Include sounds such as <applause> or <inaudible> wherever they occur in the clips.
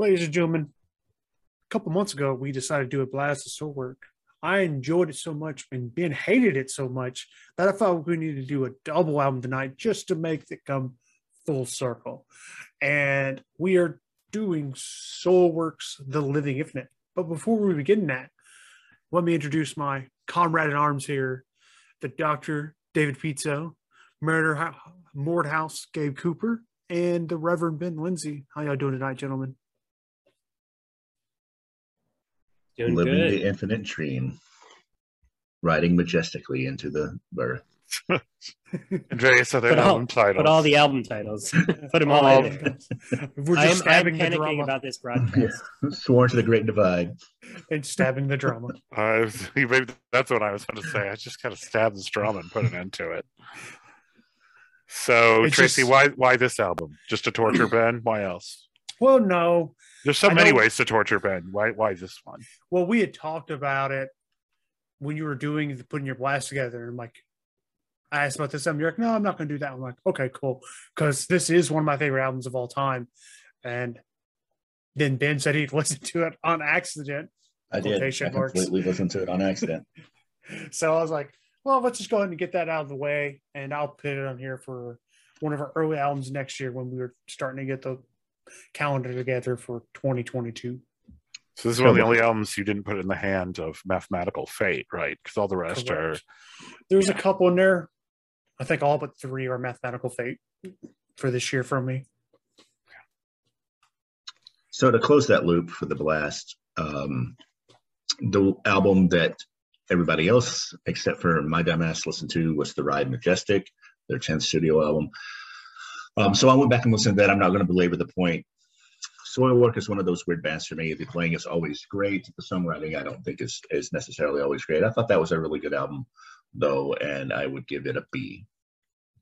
Ladies and gentlemen, a couple months ago, we decided to do a blast of Soilwork. I enjoyed it so much and Ben hated it so much that I thought we needed to do a double album tonight just to make it come full circle. And we are doing Soilworks The Living Infinite. But before we begin that, let me introduce my comrade in arms here, the Dr. David Pizzo, Murder Mordhouse Gabe Cooper, and the Reverend Ben Lindsay. How y'all doing tonight, gentlemen? Doing living good. the infinite dream, riding majestically into the birth. <laughs> Andreas, are put album titles? Put all the album titles. <laughs> put them all um, in We're just I'm, I'm panicking about this broadcast. <laughs> Sworn to the great divide. And stabbing the drama. Uh, maybe that's what I was going to say. I just kind of stabbed this drama and put an end to it. So, it's Tracy, just... why why this album? Just to torture <clears throat> Ben? Why else? Well, no. There's so I many ways to torture Ben. Why why this one? Well, we had talked about it when you were doing the putting your blast together, and I'm like, I asked about this album. You're like, no, I'm not going to do that. I'm like, okay, cool, because this is one of my favorite albums of all time. And then Ben said he'd <laughs> listened to it on accident. I did. I completely listened to it on accident. <laughs> <laughs> so I was like, well, let's just go ahead and get that out of the way, and I'll put it on here for one of our early albums next year when we were starting to get the calendar together for 2022. So this is one of the only albums you didn't put in the hand of mathematical fate, right? Because all the rest Correct. are. There's yeah. a couple in there. I think all but three are mathematical fate for this year from me. So to close that loop for the blast, um, the album that everybody else except for my dumbass listened to was the Ride Majestic, their 10th studio album. Um, so I went back and listened to that. I'm not going to belabor the point. Soilwork is one of those weird bands for me. The playing is always great. The songwriting I don't think is is necessarily always great. I thought that was a really good album though, and I would give it a B.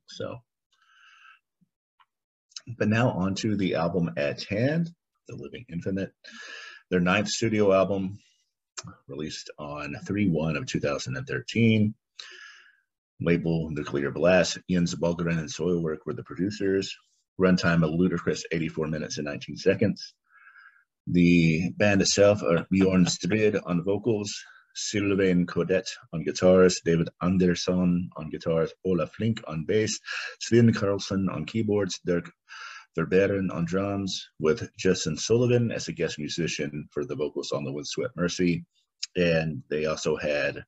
So, but now on to the album at hand, The Living Infinite, their ninth studio album, released on 3 1 of 2013. Label Nuclear Blast, Jens Bogren and Soilwork were the producers. Runtime a ludicrous 84 minutes and 19 seconds. The band itself are Bjorn Strid on vocals, Sylvain Coudret on guitars, David Andersson on guitars, Ola Flink on bass, Sven Karlsson on keyboards, Dirk Verbeuren on drums, with Justin Sullivan as a guest musician for the vocals on the Windswept Mercy. And they also had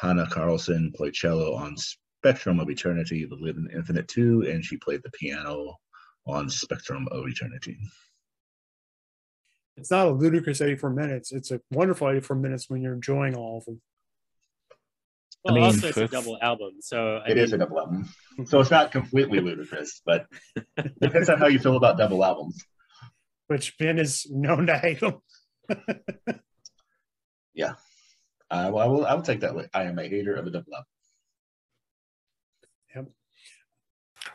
Hannah Carlson played cello on Spectrum of Eternity, The Living Infinite 2, and she played the piano on Spectrum of Eternity it's not a ludicrous 84 minutes. It's a wonderful 84 minutes when you're enjoying all of them. Well, I mean, also it's a double album, so I it mean, is a double album. So it's not completely ludicrous, but <laughs> it depends on how you feel about double albums. Which Ben is known to hate them. <laughs> yeah, uh, well, I will. I will take that. I am a hater of a double album. Yep.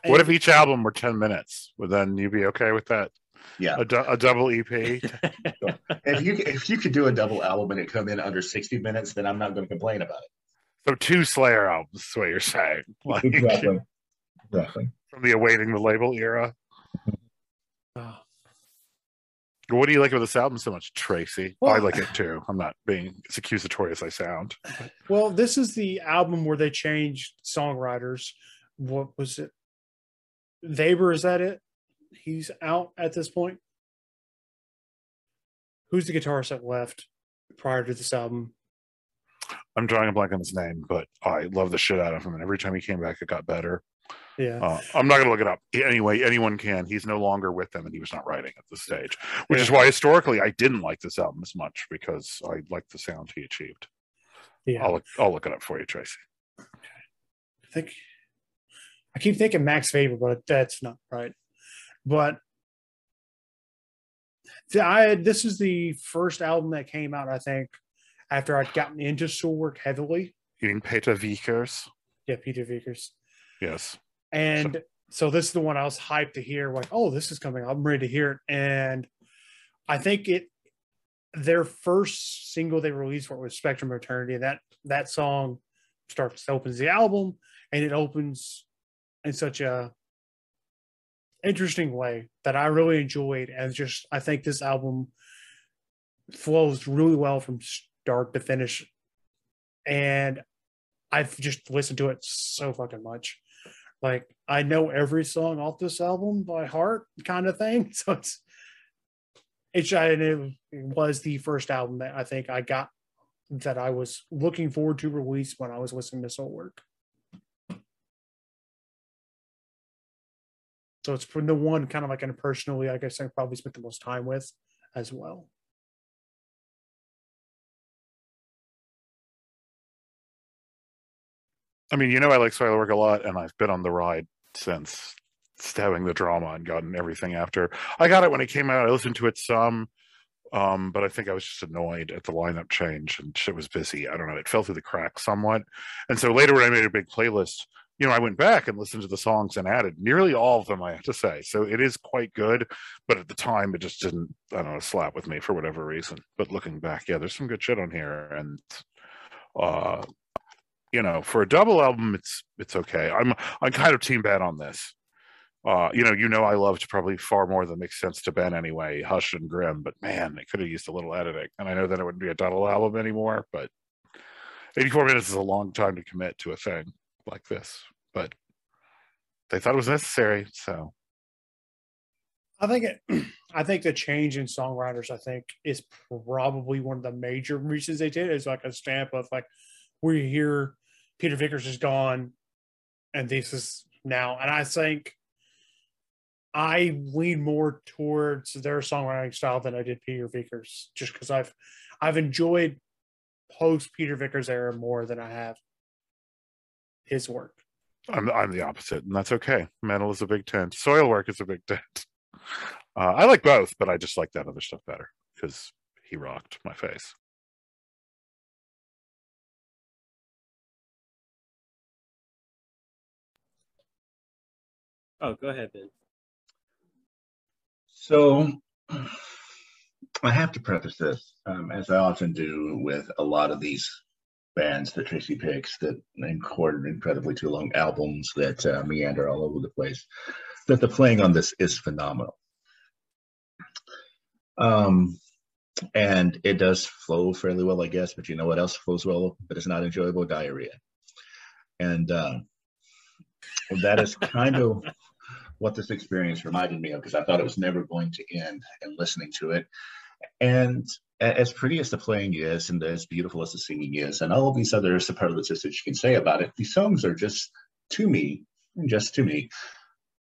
What and, if each album were ten minutes? Would then you be okay with that? Yeah, a, a double EP. <laughs> if you if you could do a double album and it come in under sixty minutes, then I'm not going to complain about it. So two Slayer albums, is what you're saying. <laughs> Like, exactly. Exactly. From the awaiting the label era. What do you like about this album so much, Tracy? Well, I like it too. I'm not being as accusatory as I sound. Well, this is the album where they changed songwriters. What was it? Weber, is that it? he's out at this point. Who's the guitarist that left prior to this album? I'm drawing a blank on his name, but I love the shit out of him. And every time he came back, it got better. Yeah. Uh, I'm not going to look it up. Anyway, anyone can. He's no longer with them and he was not writing at this stage, which yeah. is why historically I didn't like this album as much because I liked the sound he achieved. Yeah. I'll, I'll look it up for you, Tracy. I think I keep thinking Max Weber, but that's not right. But I this is the first album that came out, I think, after I'd gotten into Soilwork heavily. You mean Peter Wichers? Yeah, Peter Wichers. Yes. And so, this is the one I was hyped to hear, like, oh, this is coming. I'm ready to hear it. And I think it their first single they released for it was Spectrum Eternity. That that song starts opens the album and it opens in such a interesting way that I really enjoyed, and just I think this album flows really well from start to finish, and I've just listened to it so fucking much. Like I know every song off this album by heart, kind of thing. <laughs> So it's it's it was the first album that I think I got that I was looking forward to release when I was listening to Soilwork. So it's from the one kind of like in personally, I guess I probably spent the most time with as well. I mean, you know, I like Soilwork a lot, and I've been on the ride since having the drama and gotten everything after. I got it when it came out. I listened to it some, um, but I think I was just annoyed at the lineup change and shit was busy. I don't know. It fell through the cracks somewhat. And so later, when I made a big playlist, you know, I went back and listened to the songs and added nearly all of them, I have to say. So it is quite good. But at the time, it just didn't, I don't know, slap with me for whatever reason. But looking back, yeah, there's some good shit on here. And, uh, you know, for a double album, it's it's okay. I'm I'm kind of team bad on this. Uh, you know, you know, I loved probably far more than makes sense to Ben anyway, Hush and Grim, but man, they could have used a little editing. And I know that it wouldn't be a double album anymore, but 84 minutes is a long time to commit to a thing like this. But they thought it was necessary, so I think it, <clears throat> I think the change in songwriters, I think, is probably one of the major reasons they did. Is like a stamp of like, we hear Peter Wichers is gone, and this is now. And I think I lean more towards their songwriting style than I did Peter Wichers, just because I've I've enjoyed post Peter Wichers era more than I have his work. I'm I'm the opposite, and that's okay. Metal is a big tent. Soilwork is a big tent. <laughs> Uh, I like both, but I just like that other stuff better because he rocked my face. Oh, go ahead, Ben. So I have to preface this, um, as I often do with a lot of these bands that Tracy picks that record incredibly too long albums that uh, meander all over the place, that the playing on this is phenomenal. Um, and it does flow fairly well, I guess, but you know what else flows well, but it's not enjoyable? Diarrhea. And uh, that is kind of what this experience reminded me of because I thought it was never going to end and listening to it. And as pretty as the playing is and as beautiful as the singing is and all these other superlatives that you can say about it, these songs are just, to me, and just to me,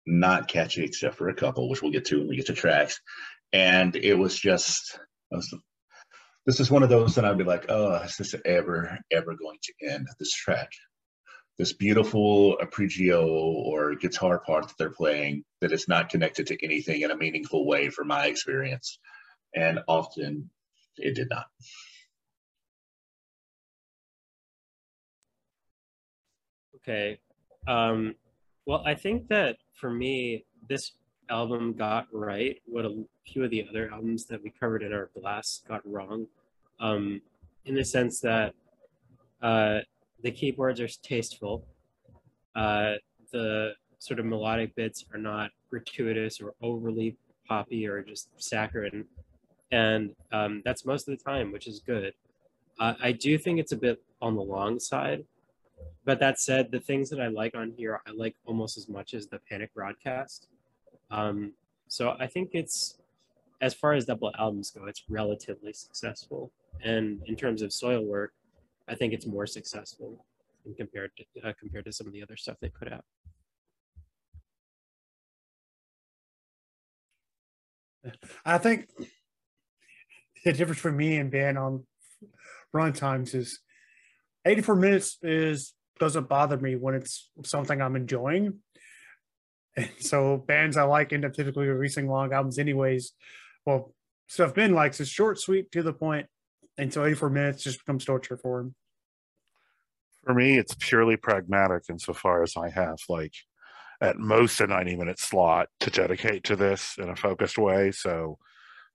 not catchy except for a couple, which we'll get to when we get to tracks. And it was just, was, this is one of those that I'd be like, oh, is this ever, ever going to end this track? This beautiful arpeggio or guitar part that they're playing that is not connected to anything in a meaningful way for my experience. And often it did not. Okay. Um, well, I think that for me, this album got right what a few of the other albums that we covered in our blast got wrong. Um, in the sense that uh, the keyboards are tasteful. Uh, the sort of melodic bits are not gratuitous or overly poppy or just saccharine. And um, that's most of the time, which is good. Uh, I do think it's a bit on the long side. But that said, the things that I like on here, I like almost as much as the Panic broadcast. Um, so I think it's, as far as double albums go, it's relatively successful. And in terms of Soilwork, I think it's more successful compared to uh, compared to some of the other stuff they put out. I think the difference for me and Ben on run times is 84 minutes is doesn't bother me when it's something I'm enjoying. And so bands I like end up typically releasing long albums anyways. Well, stuff Ben likes is short, sweet, to the point, and so 84 minutes just becomes torture for him. For me, it's purely pragmatic insofar as I have like at most a 90 minute slot to dedicate to this in a focused way. So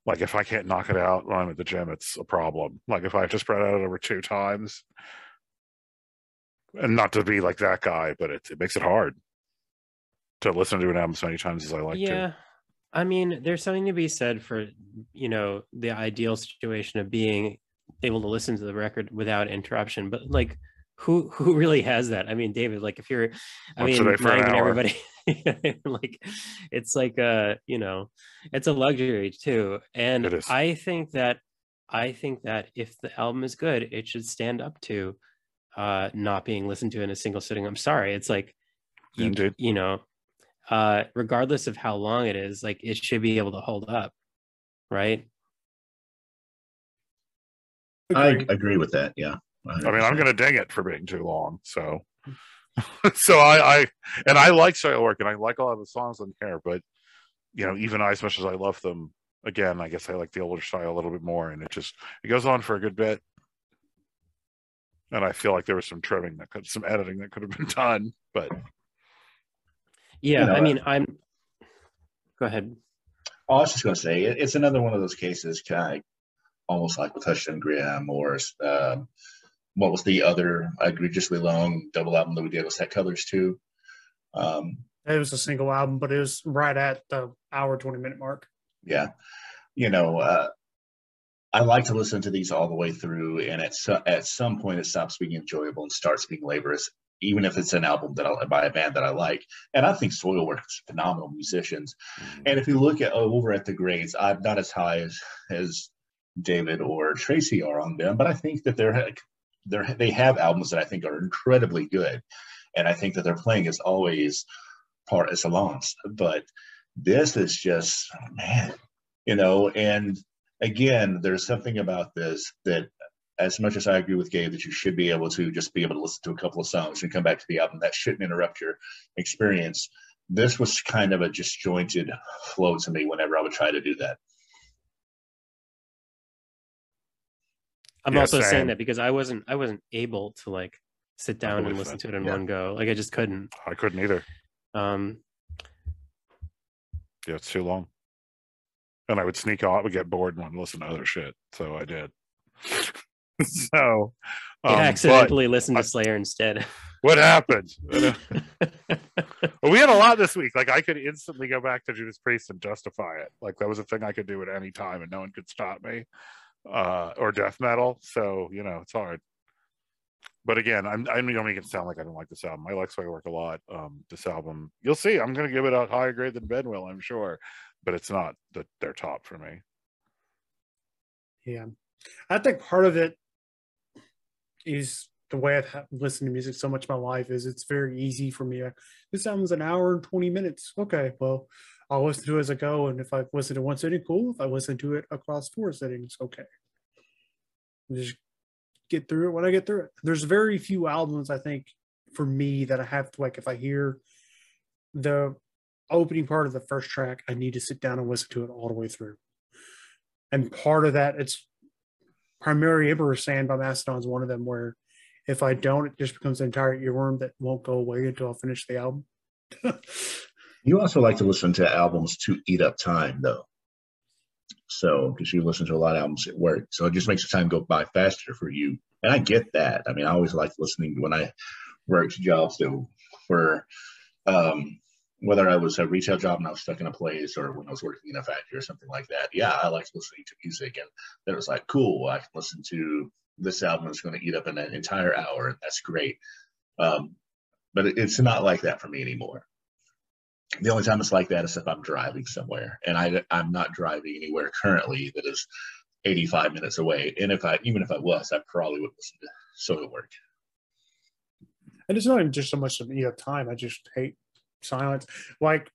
like if I can't knock it out when I'm at the gym, it's a problem. Like if I have to spread out it over two times, and not to be like that guy, but it, it makes it hard. to listen to an album as many times as I like yeah. to. I mean, there's something to be said for, you know, the ideal situation of being able to listen to the record without interruption. But like, who who <laughs> really has that? I mean, David, like if you're, I mean, not even everybody, <laughs> like, it's like a you know, it's a luxury too. And I think that, I think that if the album is good, it should stand up to, uh, not being listened to in a single sitting. I'm sorry, it's like, you, you know, uh, regardless of how long it is, like it should be able to hold up, right? I agree with that. Yeah. I mean, I'm going to ding it for being too long. So, <laughs> so I, I, and I like Soilwork and I like a lot of the songs on here, but you know, even I, as much as I love them, again, I guess I like the older style a little bit more, and it just it goes on for a good bit. And I feel like there was some trimming that could, some editing that could have been <laughs> done, but Yeah, know, I mean, I'm. Go ahead. Oh, I was just going to say, it's another one of those cases, kind of almost like with Touchdown Graham or um, what was the other egregiously long double album that we did? Was that Colors too? Um, It was a single album, but it was right at the hour twenty minute mark. yeah, you know, uh, I like to listen to these all the way through, and at so, at some point it stops being enjoyable and starts being laborious, even if it's an album that I, by a band that I like. And I think Soilwork is phenomenal musicians. And if you look at over at the grades, I'm not as high as as David or Tracy are on them, but I think that they're they're they have albums that I think are incredibly good, and I think that their playing is always par excellence. But this is just man, you know. And again, there's something about this that. As much as I agree with Gabe that you should be able to just be able to listen to a couple of songs and come back to the album, that shouldn't interrupt your experience. This was kind of a disjointed flow to me whenever I would try to do that. I'm Yeah, also same. saying that because I wasn't, I wasn't able to like sit down and listen that. to it in Yeah. one go. Like I just couldn't. I couldn't either. Um, Yeah, it's too long. And I would sneak out, would get bored and want to listen to other shit. So I did. <laughs> so, I um, but accidentally listened to Slayer instead. <laughs> <laughs> what happened? Well, we had a lot this week. Like I could instantly go back to Judas Priest and justify it. Like that was a thing I could do at any time, and no one could stop me. Uh, or death metal. So you know it's hard. But again, I don't make it sound like I don't like this album. I like Soilwork a lot. Um, this album, you'll see. I'm to give it a higher grade than Ben will, I'm sure, but it's not the, their top for me. Yeah, I think part of it is the way I've listened to music so much my life is it's very easy for me. This album's an hour and 20 minutes. Okay, well, I'll listen to it as I go. And if I listen to one sitting, cool. If I listen to it across four settings, okay. Just get through it when I get through it. There's very few albums, I think, for me that I have to like, if I hear the opening part of the first track, I need to sit down and listen to it all the way through. And part of that, it's Primary Emperor Sand by Mastodon is one of them where if I don't, it just becomes an entire earworm that won't go away until I finish the album. <laughs> You also like to listen to albums to eat up time, though. So, because you listen to a lot of albums at work, so it just makes the time go by faster for you. And I get that. I mean, I always like listening when I worked jobs that were, um, whether I was a retail job and I was stuck in a place, or when I was working in a factory or something like that. Yeah, I like listening to music, and then it was like, cool, I can listen to this album is going to eat up an entire hour, and that's great. Um, but it- it's not like that for me anymore the only time it's like that is if I'm driving somewhere, and I I'm not driving anywhere currently that is 85 minutes away. And if I even if I was, I probably would listen to Soilwork. And it's not even just so much of me of time. I just hate silence. Like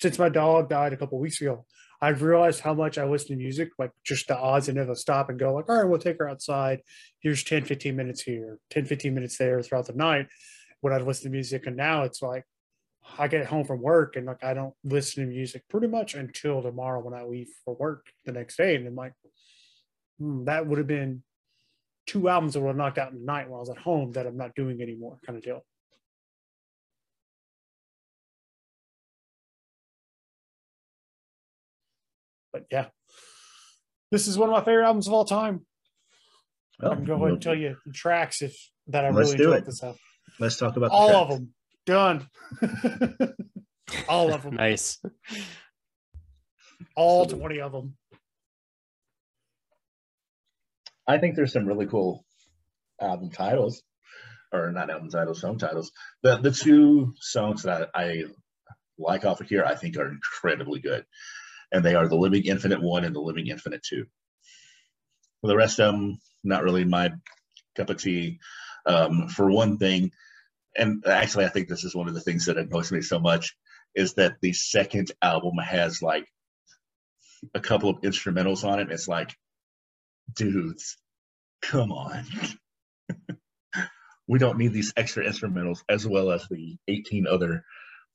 since my dog died a couple weeks ago, I've realized how much I listen to music, like just the odds and I stop and go like, all right, we'll take her outside. Here's 10, 15 minutes here, 10, 15 minutes there throughout the night when I'd listen to music. And now it's like I get home from work and like I don't listen to music pretty much until tomorrow when I leave for work the next day. And I'm like, hmm, that would have been two albums that were knocked out in the night while I was at home that I'm not doing anymore, kind of deal. But yeah, this is one of my favorite albums of all time. I can go ahead and tell you the tracks if that I Let's really do enjoyed it. this stuff. Let's talk about All track. of them done. <laughs> All of them. nice. All 20 of them. I think there's some really cool album titles, or not album titles, song titles. The the two songs that I, I like off of here, I think are incredibly good, and they are the Living Infinite one and the Living Infinite two. Well, the rest of them, not really my cup of tea. Um, for one thing, and actually, I think this is one of the things that annoys me so much is that the second album has like a couple of instrumentals on it. It's like, dudes, come on. <laughs> we don't need these extra instrumentals as well as the 18 other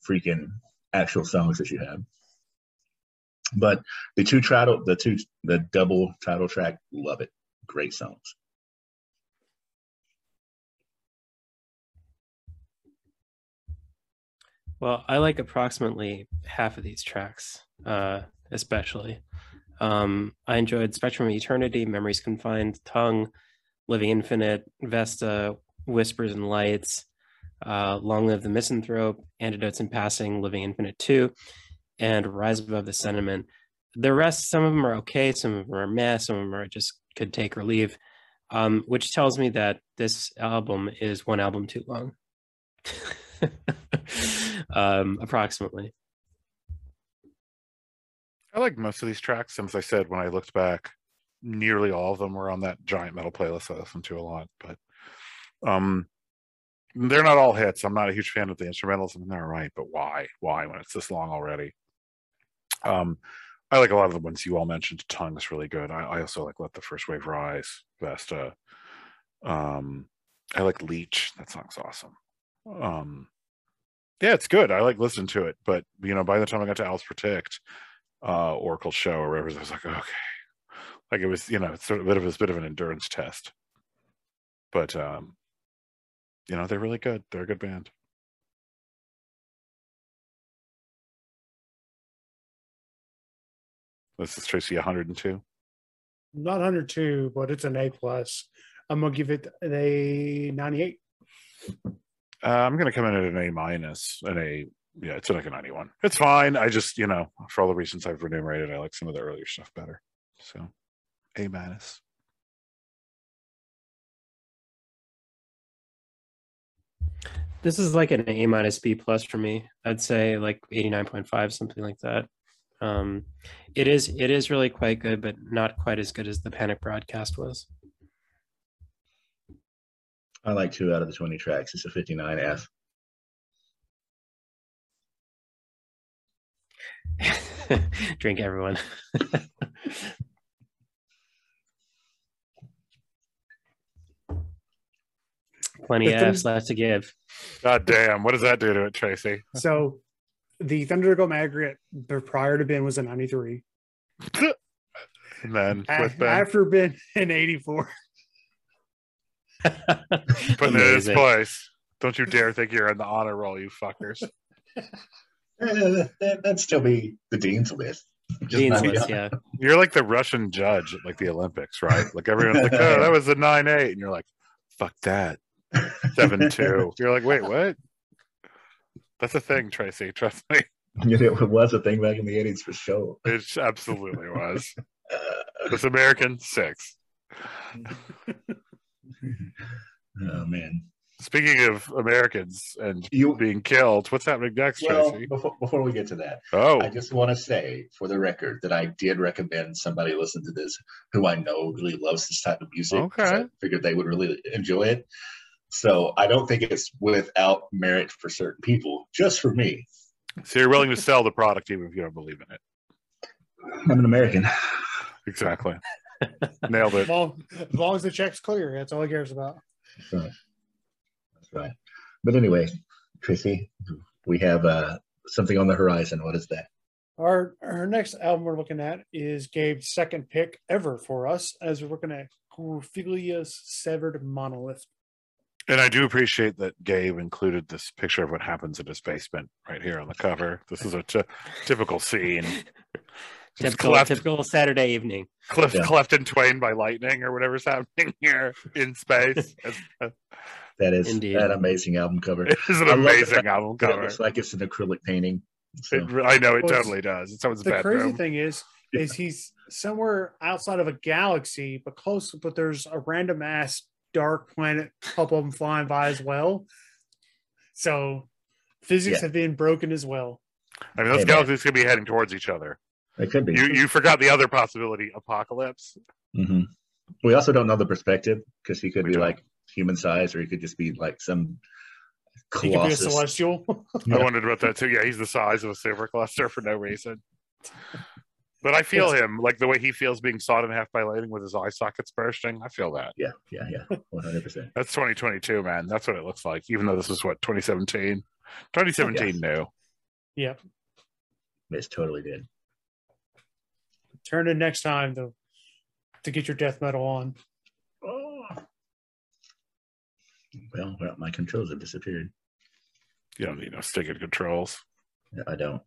freaking actual songs that you have. But the two title, the two, the double title track, love it. Great songs. Well, I like approximately half of these tracks, uh, especially. Um, I enjoyed Spectrum of Eternity, Memories Confined, Tongue, Living Infinite, Vesta, Whispers and Lights, uh, Long Live the Misanthrope, Antidotes in Passing, Living Infinite 2, and Rise Above the Sentiment. The rest, some of them are okay, some of them are meh, some of them are just could take or leave, um, which tells me that this album is one album too long. <laughs> um, approximately. I like most of these tracks. As I said, when I looked back, nearly all of them were on that giant metal playlist I listened to a lot. But um, they're not all hits. I'm not a huge fan of the instrumentals. Mean, they're right, but why? Why when it's this long already? Um, I like a lot of the ones you all mentioned. Tongue is really good. I, I also like Let the First Wave Rise, Vesta. Um, I like Leech. That song's awesome. Um, yeah, it's good. I like listening to it, but you know, by the time I got to Owls Protect, uh, Oracle Show or whatever, I was like, okay, like it was, you know, it's sort of a bit of a bit of an endurance test. But um, you know, they're really good. They're a good band. This is Tracy 102. Not 102, but it's an A plus. I'm gonna give it a 98. Uh, I'm gonna come in at an A minus, an A. Yeah, it's like a 91. It's fine. I just, you know, for all the reasons I've enumerated, I like some of the earlier stuff better. So, A minus. This is like an A minus B plus for me. I'd say like 89.5, something like that. Um, it is it is really quite good, but not quite as good as the Panic broadcast was. I like two out of the 20 tracks. It's a 59F. <laughs> Drink everyone. <laughs> Plenty of F's left to give. God damn. What does that do to it, Tracy? So the Thunderdome aggregate prior to Ben was a 93. <laughs> and then with ben. after Ben <laughs> in 84. <laughs> Putting it in its place. Don't you dare think you're in the honor roll, you fuckers. Uh, that'd still be the dean's list. Dean's list, yeah. You're like the Russian judge at like the Olympics, right? Like everyone's like, oh, that was a nine eight, and you're like, fuck that, seven two. You're like, wait, what? That's a thing, Tracy. Trust me. <laughs> <laughs> It was a thing back in the 80s for sure. It absolutely was. <laughs> this American six. oh man. Speaking of Americans and you being killed, what's happening next, well, Tracy? Before, before we get to that, oh, I just want to say for the record that I did recommend somebody listen to this who I know really loves this type of music. Okay, I figured they would really enjoy it. So I don't think it's without merit for certain people, just for me. So you're willing to sell the product even if you don't believe in it. I'm an American. Exactly. Nailed it. Well, as long as the check's clear, that's all he cares about. That's right. That's right. But anyway, Tracy, we have uh, something on the horizon. What is that? Our our next album we're looking at is Gabe's second pick ever for us, as we're looking at Corphilia's Severed Monolith. And I do appreciate that Gabe included this picture of what happens in his basement right here on the cover. This is a t- typical scene. <laughs> typical, cleft, typical Saturday evening. Cliff yeah. cleft in twain by lightning or whatever's <laughs> happening here in space. <laughs> Uh, that is Indeed. that amazing album cover. It is an amazing album cover. It looks like it's an acrylic painting. So, It, I know it Well, totally does. It's someone's the bedroom. crazy thing is, is he's somewhere outside of a galaxy, but close. But there's a random ass dark planet, couple of them flying by as well. So physics Yeah. have been broken as well. I mean, those Hey, man. galaxies could be heading towards each other. it could be. You you forgot the other possibility, apocalypse. hmm We also don't know the perspective because he could We be don't. like human size, or he could just be like some He could be a colossus. celestial. Yeah. <laughs> I wondered about that too. Yeah, he's the size of a supercluster for no reason. But I feel him like the way he feels being sawed in half by lightning with his eye sockets bursting. I feel that. Yeah, yeah, yeah, one hundred percent. That's 2022, man. That's what it looks like. Even though this is what 2017. 2017 new. yep. It's totally did. Turn in next time to to get your death metal on. Oh. Well, well, my controls have disappeared. You don't need no sticking controls. I don't.